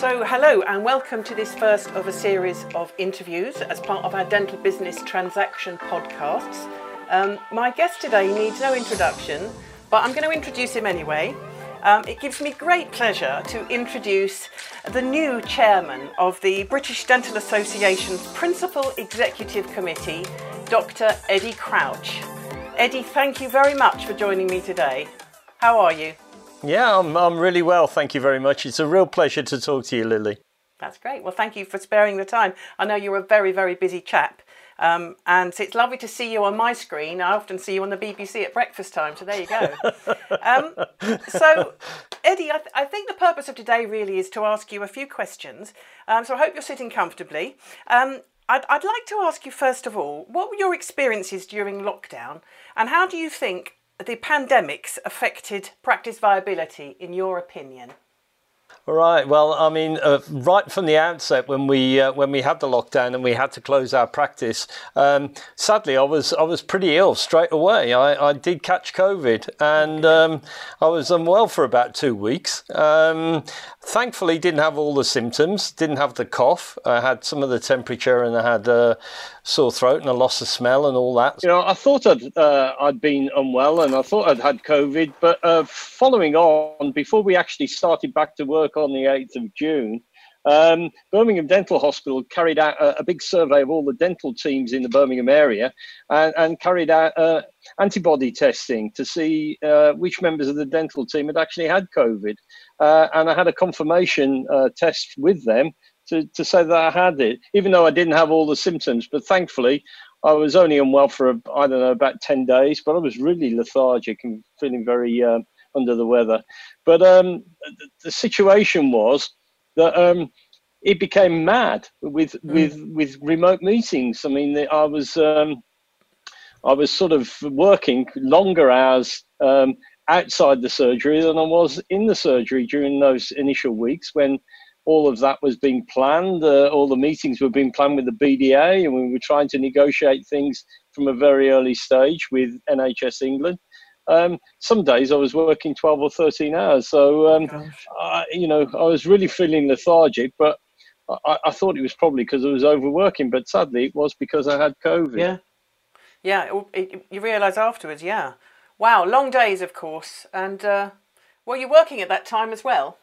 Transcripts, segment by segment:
So, hello and welcome to this first of a series of interviews as part of our Dental Business Transaction podcasts. Um, my guest today needs no introduction, but I'm going to introduce him anyway. Um, it gives me great pleasure to introduce the new chairman of the British Dental Association's Principal Executive Committee, Dr. Eddie Crouch. Eddie, thank you very much for joining me today. How are you? Yeah, I'm, I'm really well. Thank you very much. It's a real pleasure to talk to you, Lily. That's great. Well, thank you for sparing the time. I know you're a very, very busy chap. Um, and it's lovely to see you on my screen. I often see you on the BBC at breakfast time, so there you go. um, so, Eddie, I, th- I, think the purpose of today really is to ask you a few questions. Um, so I hope you're sitting comfortably. Um, I'd, I'd like to ask you, first of all, what were your experiences during lockdown, and how do you think the pandemics affected practice viability, in your opinion? Right. Well, I mean, uh, right from the outset, when we uh, when we had the lockdown and we had to close our practice, um, sadly, I was I was pretty ill straight away. I, I did catch COVID, and um, I was unwell for about two weeks. Um, thankfully, didn't have all the symptoms. Didn't have the cough. I had some of the temperature, and I had a sore throat and a loss of smell and all that. You know, I thought I'd uh, I'd been unwell, and I thought I'd had COVID, but uh, following on, before we actually started back to work on the 8th of June, um, Birmingham Dental Hospital carried out a, a, big survey of all the dental teams in the Birmingham area and, and carried out uh, antibody testing to see uh, which members of the dental team had actually had COVID. Uh, and I had a confirmation uh, test with them to, to say that I had it, even though I didn't have all the symptoms. But thankfully, I was only unwell for, I don't know, about 10 days, but I was really lethargic and feeling very uh, under the weather. But um, the situation was that um, it became mad with mm. with with remote meetings. I mean, I was um, I was sort of working longer hours um, outside the surgery than I was in the surgery during those initial weeks when all of that was being planned. Uh, all the meetings were being planned with the BDA, and we were trying to negotiate things from a very early stage with NHS England. Um, some days I was working 12 or 13 hours. So, um, I, you know, I was really feeling lethargic, but I, I thought it was probably because I was overworking, but sadly it was because I had COVID. Yeah. Yeah, it, it, you realise afterwards, yeah. Wow, long days, of course. And uh, were you working at that time as well?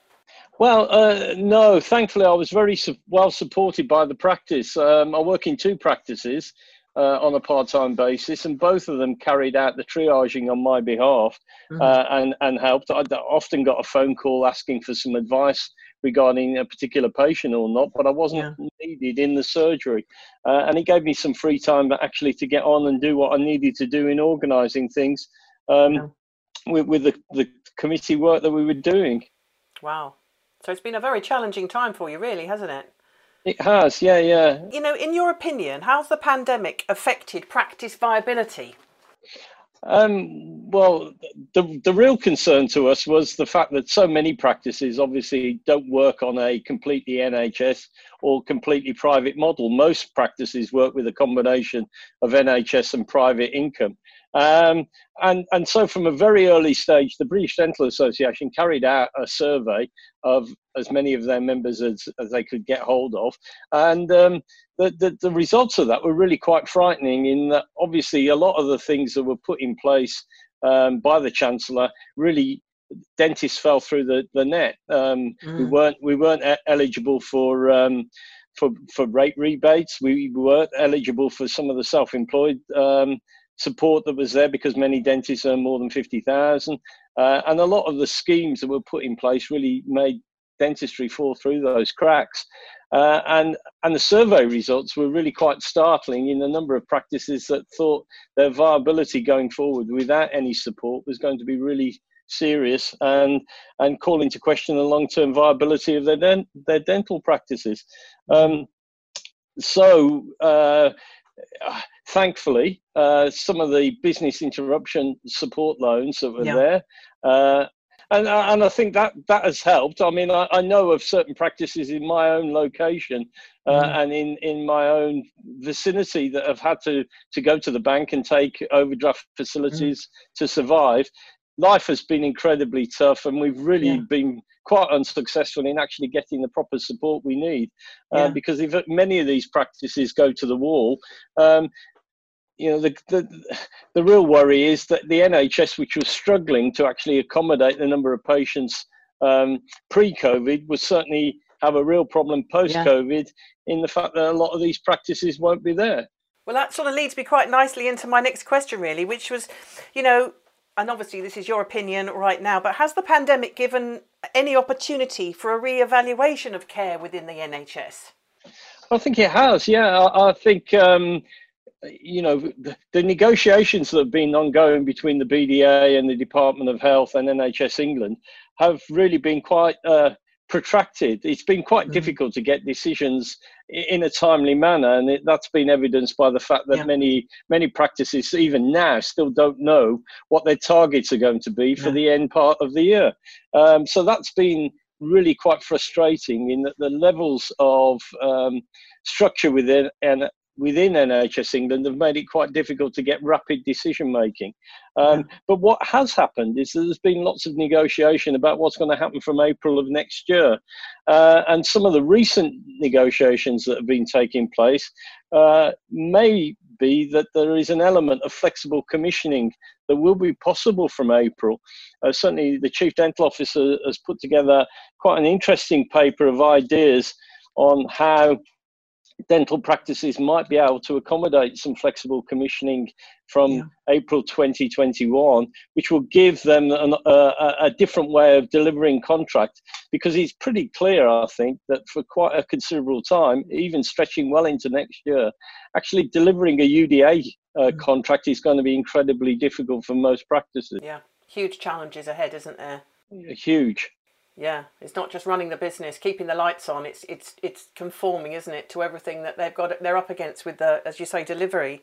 Well, uh, no, thankfully I was very su- well supported by the practice. Um, I work in two practices uh, on a part-time basis, and both of them carried out the triaging on my behalf mm-hmm. uh, and and helped. I often got a phone call asking for some advice regarding a particular patient or not, but I wasn't yeah. needed in the surgery, uh, and it gave me some free time actually to get on and do what I needed to do in organising things um, yeah. with, with the, the committee work that we were doing. Wow. So it's been a very challenging time for you, really, hasn't it? It has, yeah, yeah. You know, in your opinion, how's the pandemic affected practice viability? Um, well, the, the real concern to us was the fact that so many practices obviously don't work on a completely NHS or completely private model. Most practices work with a combination of NHS and private income. Um, and, and so, from a very early stage, the British Dental Association carried out a survey of as many of their members as, as they could get hold of. And um, the, the, the, results of that were really quite frightening, in that obviously a lot of the things that were put in place um, by the Chancellor really dentists fell through the, the net. Um, mm. We weren't we weren't eligible for um, for for rate rebates. We weren't eligible for some of the self-employed um, support that was there because many dentists earn more than 50,000. Uh, and a lot of the schemes that were put in place really made dentistry fall through those cracks. Uh, and, and the survey results were really quite startling in the number of practices that thought their viability going forward without any support was going to be really serious and, and call into question the long term viability of their, den- their dental practices. Um, so, uh, thankfully, uh, some of the business interruption support loans that were yeah. there. Uh, and, and I think that that has helped. I mean, I, I know of certain practices in my own location uh, mm. and in, in my own vicinity that have had to, to go to the bank and take overdraft facilities mm. to survive. life has been incredibly tough, and we've really Yeah. been quite unsuccessful in actually getting the proper support we need. Uh, Yeah. Because if many of these practices go to the wall, um, you know, the, the the real worry is that the NHS, which was struggling to actually accommodate the number of patients um, pre-COVID, will certainly have a real problem post-COVID in the fact that a lot of these practices won't be there. Well, that sort of leads me quite nicely into my next question, really, which was, you know, and obviously this is your opinion right now, but has the pandemic given any opportunity for a re-evaluation of care within the NHS? I think it has. Yeah, I, I think um, you know the, the negotiations that have been ongoing between the BDA and the Department of Health and NHS England have really been quite uh, protracted. It's been quite Mhm. difficult to get decisions in a timely manner, and it, that's been evidenced by the fact that Yeah. many many practices even now still don't know what their targets are going to be for Yeah. the end part of the year. Um, so that's been really quite frustrating in that the levels of um, structure within and within NHS England have made it quite difficult to get rapid decision making. Um, But what has happened is that there's been lots of negotiation about what's going to happen from April of next year. Uh, and some of the recent negotiations that have been taking place uh, may be that there is an element of flexible commissioning that will be possible from April. Uh, certainly, the Chief Dental Officer has put together quite an interesting paper of ideas on how dental practices might be able to accommodate some flexible commissioning from Yeah. April 2021, which will give them an, uh, a, different way of delivering contract. Because it's pretty clear, I think, that for quite a considerable time, even stretching well into next year, actually delivering a UDA uh, Mm. contract is going to be incredibly difficult for most practices. Yeah, huge challenges ahead, isn't there? Huge. Yeah, it's not just running the business, keeping the lights on. It's it's it's conforming, isn't it, to everything that they've got they're up against with the, as you say, delivery.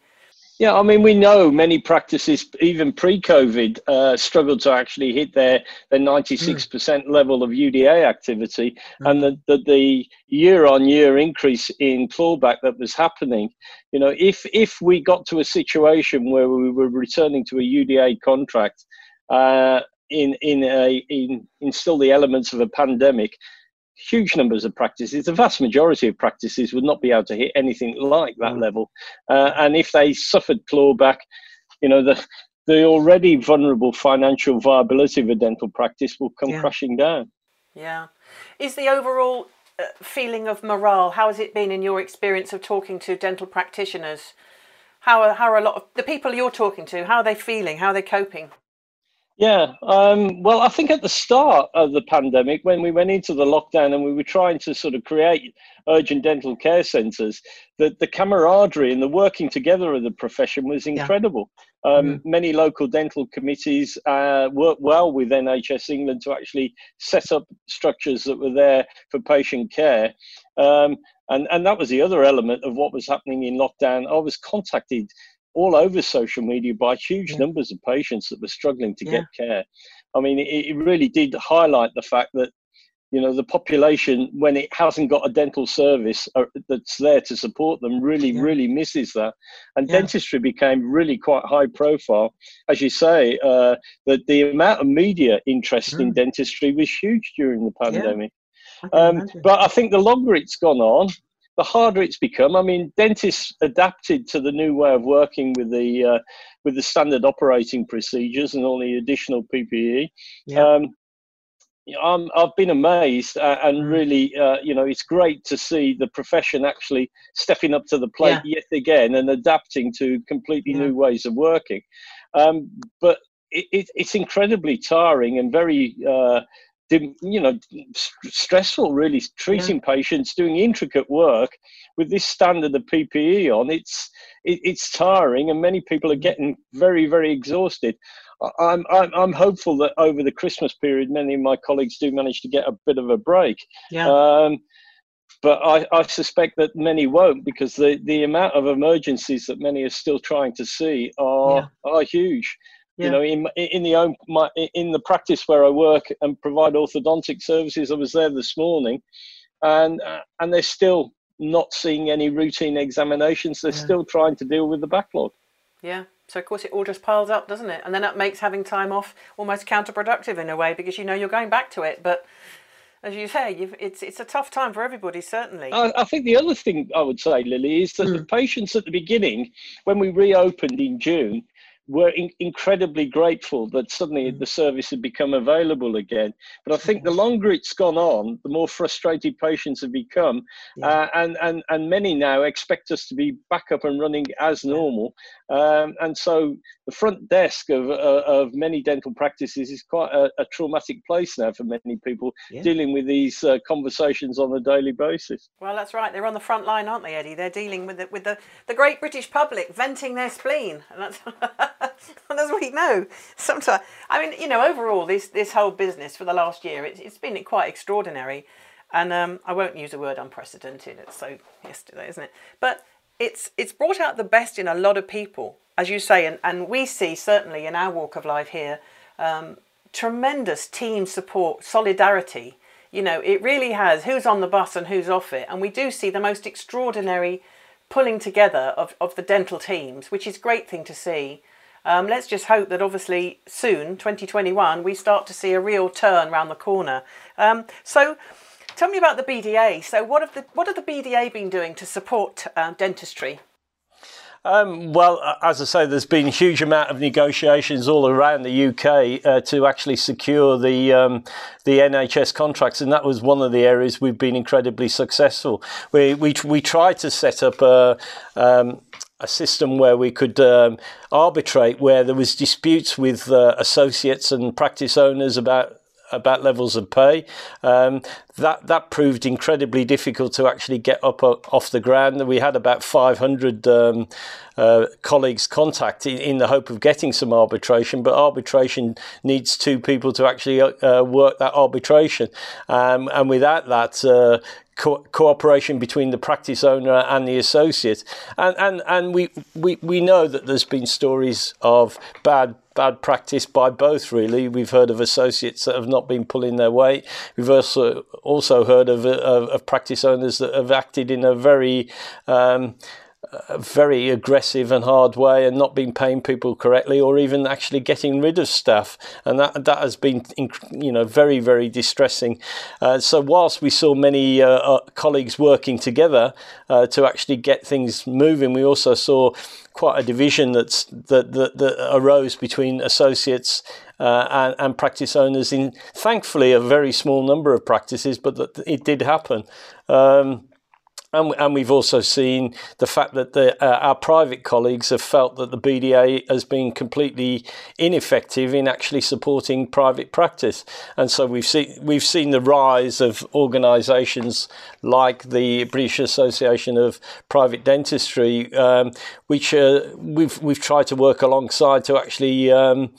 Yeah, I mean, we know many practices, even pre-COVID, uh, struggled to actually hit their their 96% level of UDA activity, and the, the the year-on-year increase in clawback that was happening. You know, if if we got to a situation where we were returning to a UDA contract, uh, in in a in, in still the elements of a pandemic, huge numbers of practices, the vast majority of practices would not be able to hit anything like that Mm. level. Uh, and if they suffered clawback, you know, the the already vulnerable financial viability of a dental practice will come Yeah. crashing down. Yeah. Is the overall uh, feeling of morale, how has it been in your experience of talking to dental practitioners? How are, how are a lot of the people you're talking to, how are they feeling? How are they coping? Yeah, um, well, I think at the start of the pandemic, when we went into the lockdown and we were trying to sort of create urgent dental care centres, that the camaraderie and the working together of the profession was incredible. Um, Many local dental committees uh, worked well with NHS England to actually set up structures that were there for patient care. Um, and, and that was the other element of what was happening in lockdown. I was contacted all over social media by huge Yeah. numbers of patients that were struggling to Yeah. get care. I mean, it, it really did highlight the fact that you know the population when it hasn't got a dental service uh, that's there to support them really Yeah. really misses that and Yeah. dentistry became really quite high profile as you say uh, that the amount of media interest in Mm. dentistry was huge during the Yeah. pandemic I um, but I think the longer it's gone on, the harder it's become. I mean, dentists adapted to the new way of working with the uh, with the standard operating procedures and all the additional PPE. Yeah. Um, I'm, I've been amazed, uh, and Mm. really, uh, you know, it's great to see the profession actually stepping up to the plate yet again and adapting to completely Yeah. new ways of working. Um, but it, it, it's incredibly tiring and very uh, you know stressful really treating patients doing intricate work with this standard of ppe on. It's it, it's tiring and many people are Mm. getting very very exhausted. I'm, I'm i'm hopeful that over the christmas period many of my colleagues do manage to get a bit of a break. Yeah. um, but I, I suspect that many won't because the, the amount of emergencies that many are still trying to see are are huge Yeah. you know in in the own my in the practice where i work and provide orthodontic services i was there this morning and uh, and they're still not seeing any routine examinations they're Yeah. still trying to deal with the backlog Yeah, So of course it all just piles up, doesn't it? And then that makes having time off almost counterproductive in a way because you know you're going back to it. But as you say, it's it's a tough time for everybody, certainly. I, I, think the other thing I would say, Lily, is that mm. the hmm. patients at the beginning, when we reopened in June, were in, incredibly grateful that suddenly mm. the service had become available again. But I think the longer it's gone on, the more frustrated patients have become, yeah. uh, and and and many now expect us to be back up and running as normal. Um, and so the front desk of uh, of many dental practices is quite a, a, traumatic place now for many people yeah. dealing with these uh, conversations on a daily basis. Well, that's right. They're on the front line, aren't they, Eddie? They're dealing with the, with the, the great British public venting their spleen. And that's as we know, sometimes I mean, you know, overall, this this whole business for the last year, it's, it's been quite extraordinary, and um, I won't use the word unprecedented. It's so yesterday, isn't it? But it's it's brought out the best in a lot of people, as you say, and, and we see certainly in our walk of life here, um, tremendous team support, solidarity. You know, it really has who's on the bus and who's off it, and we do see the most extraordinary pulling together of, of the dental teams, which is a great thing to see. Um, let's just hope that obviously soon, 2021, we start to see a real turn around the corner. Um, so, tell me about the BDA. So, what have the what have the BDA been doing to support uh, dentistry? Um, well, as I say, there's been a huge amount of negotiations all around the UK uh, to actually secure the um, the NHS contracts, and that was one of the areas we've been incredibly successful. We we we tried to set up a. Um, a system where we could um, arbitrate where there was disputes with uh, associates and practice owners about about levels of pay. Um, that that proved incredibly difficult to actually get up uh, off the ground. We had about 500 um, uh, colleagues contact in, the hope of getting some arbitration, but arbitration needs two people to actually uh, work that arbitration, um, and without that. Uh, Co- cooperation between the practice owner and the associate, and and and we, we we know that there's been stories of bad bad practice by both. Really, we've heard of associates that have not been pulling their weight. We've also also heard of of, of practice owners that have acted in a very um, a very aggressive and hard way and not been paying people correctly or even actually getting rid of staff. And that that has been you know very very distressing. Uh, so whilst we saw many uh, uh, colleagues working together uh, to actually get things moving we also saw quite a division that's that that, that arose between associates uh, and, and, practice owners in thankfully a very small number of practices but that it did happen. Um, and, and we've also seen the fact that the, uh, our private colleagues have felt that the BDA has been completely ineffective in actually supporting private practice. And so we've seen, we've seen the rise of organisations like the British Association of Private Dentistry, um, which uh, we've, we've tried to work alongside to actually um,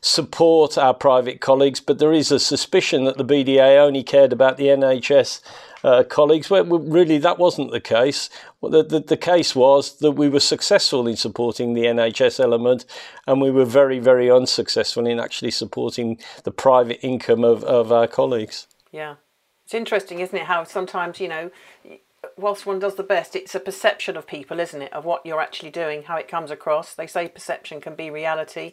support our private colleagues. But there is a suspicion that the BDA only cared about the NHS uh, colleagues. Well, really, that wasn't the case. The, the, the, case was that we were successful in supporting the NHS element, and we were very, very unsuccessful in actually supporting the private income of, of our colleagues. Yeah. It's interesting, isn't it, how sometimes, you know, whilst one does the best, it's a perception of people, isn't it, of what you're actually doing, how it comes across. They say perception can be reality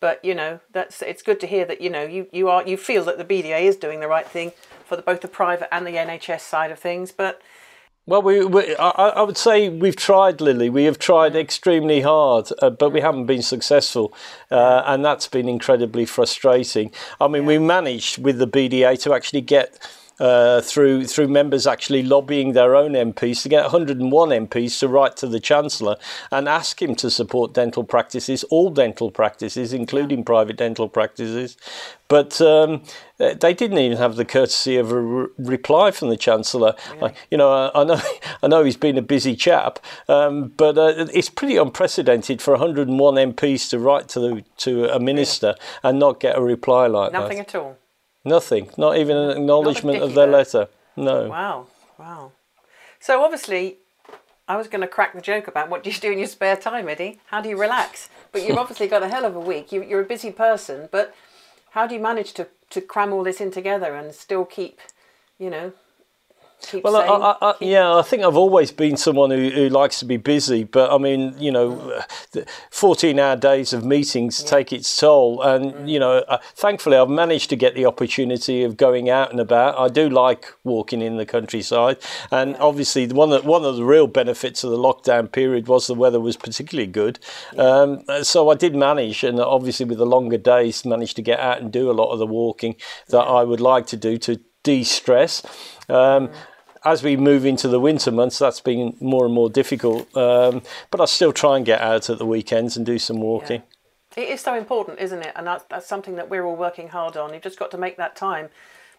but you know that's it's good to hear that you know you, you are you feel that the BDA is doing the right thing for the, both the private and the NHS side of things. But well, we, we I, I, would say we've tried, Lily. We have tried extremely hard, uh, but we haven't been successful, uh, and that's been incredibly frustrating. I mean, yeah. we managed with the BDA to actually get uh, through through members actually lobbying their own MPs to get 101 MPs to write to the Chancellor and ask him to support dental practices, all dental practices, including private dental practices. But um, they didn't even have the courtesy of a re- reply from the Chancellor. Yeah. you know, I, I, know, I know he's been a busy chap, um, but uh, it's pretty unprecedented for 101 MPs to write to the, to a minister and not get a reply like Nothing that. Nothing at all. Nothing. Not even an acknowledgement of their letter. No. Wow. Wow. So obviously, I was going to crack the joke about what do you do in your spare time, Eddie? How do you relax? But you've obviously got a hell of a week. You, you're a busy person, but how do you manage to, to cram all this in together and still keep, you know, Well, I? I, I, yeah, I think I've always been someone who, who likes to be busy, but I mean, you know, 14-hour days of meetings take its toll, and you know, uh, thankfully, I've managed to get the opportunity of going out and about. I do like walking in the countryside, and obviously, one of one of the real benefits of the lockdown period was the weather was particularly good. Um, so I did manage, and obviously, with the longer days, managed to get out and do a lot of the walking that I would like to do to de-stress. Um, as we move into the winter months, that's been more and more difficult. Um, but I still try and get out at the weekends and do some walking. It is so important, isn't it? And that's, that's something that we're all working hard on. You've just got to make that time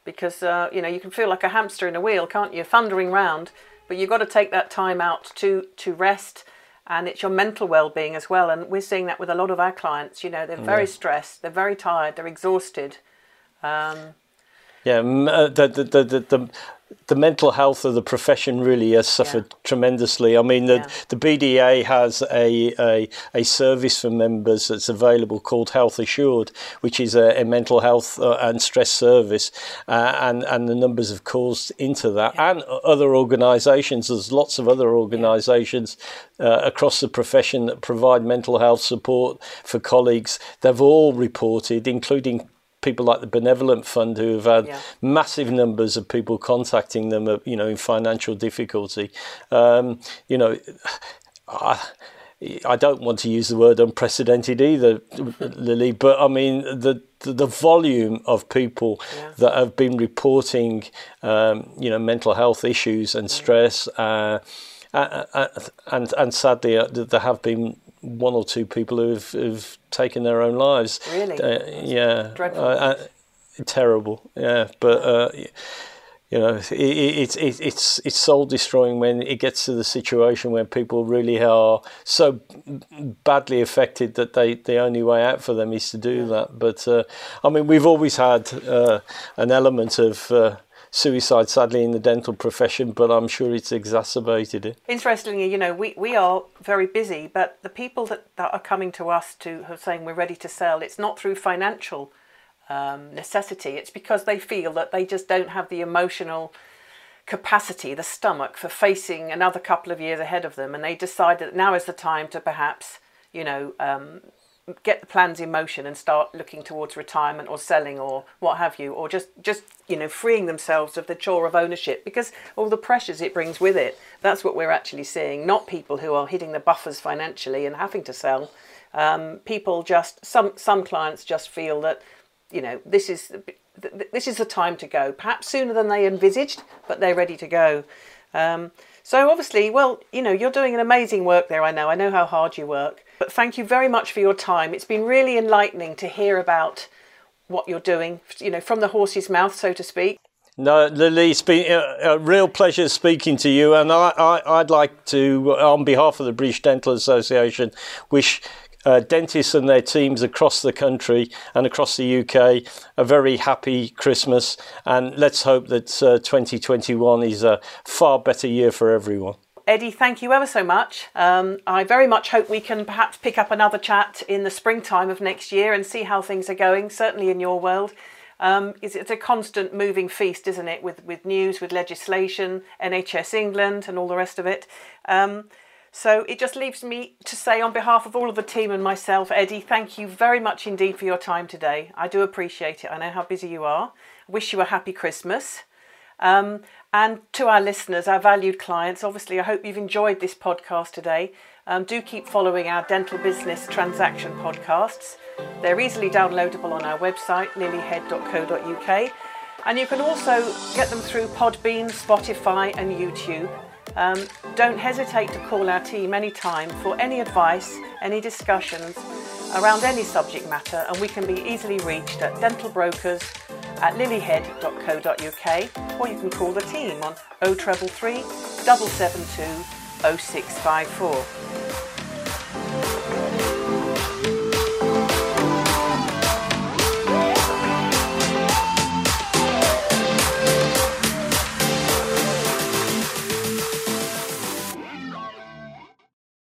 because, uh, you know, you can feel like a hamster in a wheel, can't you? Thundering round, but you've got to take that time out to, to rest and it's your mental well-being as well. And we're seeing that with a lot of our clients. You know, they're very stressed, they're very tired, they're exhausted. Um, Yeah, uh, the, the, the, the, the, mental health of the profession really has suffered tremendously. I mean, the, Yeah. the BDA has a, a, a service for members that's available called Health Assured, which is a, a mental health uh, and stress service, uh, and, and the numbers of calls into that, and other organisations. There's lots of other organisations uh, across the profession that provide mental health support for colleagues. They've all reported, including people like the Benevolent Fund who have had Yeah. massive numbers of people contacting them, uh, you know, in financial difficulty. Um, you know, I, I don't want to use the word unprecedented either, Lily, but I mean the the, volume of people Yeah. that have been reporting, um, you know, mental health issues and stress, uh, uh, uh, and and sadly uh, there have been one or two people who have, who've taken their own lives. Really? Uh, yeah. Dreadful. Uh, uh, terrible. Yeah, but. Uh, you know, it, it, it's it, it's it's soul destroying when it gets to the situation where people really are so badly affected that they the only way out for them is to do that. But uh, I mean, we've always had uh, an element of uh, suicide, sadly, in the dental profession, but I'm sure it's exacerbated it. Interestingly, you know, we, we are very busy, but the people that, that are coming to us to are saying we're ready to sell, it's not through financial um, necessity. It's because they feel that they just don't have the emotional capacity, the stomach for facing another couple of years ahead of them, and they decide that now is the time to perhaps, you know, um, get the plans in motion and start looking towards retirement or selling or what have you, or just just you know freeing themselves of the chore of ownership because all the pressures it brings with it. That's what we're actually seeing, not people who are hitting the buffers financially and having to sell. Um, people just some some clients just feel that you know this is this is the time to go perhaps sooner than they envisaged but they're ready to go um, so obviously well you know you're doing an amazing work there i know i know how hard you work but thank you very much for your time it's been really enlightening to hear about what you're doing you know from the horse's mouth so to speak No, Lily, it's been a, real pleasure speaking to you, and I, I'd like to, on behalf of the British Dental Association, wish uh, dentists and their teams across the country and across the UK a very happy Christmas, and let's hope that uh, 2021 is a far better year for everyone. Eddie, thank you ever so much. Um, I very much hope we can perhaps pick up another chat in the springtime of next year and see how things are going, certainly in your world. Um, it's, it's a constant moving feast, isn't it, with, with news, with legislation, NHS England, and all the rest of it. Um, so it just leaves me to say, on behalf of all of the team and myself, Eddie, thank you very much indeed for your time today. I do appreciate it. I know how busy you are. I wish you a happy Christmas. Um, and to our listeners, our valued clients, obviously, I hope you've enjoyed this podcast today. Um, do keep following our dental business transaction podcasts. They're easily downloadable on our website, lilyhead.co.uk. And you can also get them through Podbean, Spotify, and YouTube. Um, don't hesitate to call our team anytime for any advice, any discussions around any subject matter, and we can be easily reached at dentalbrokers at lilyhead.co.uk or you can call the team on 0333 772 0654.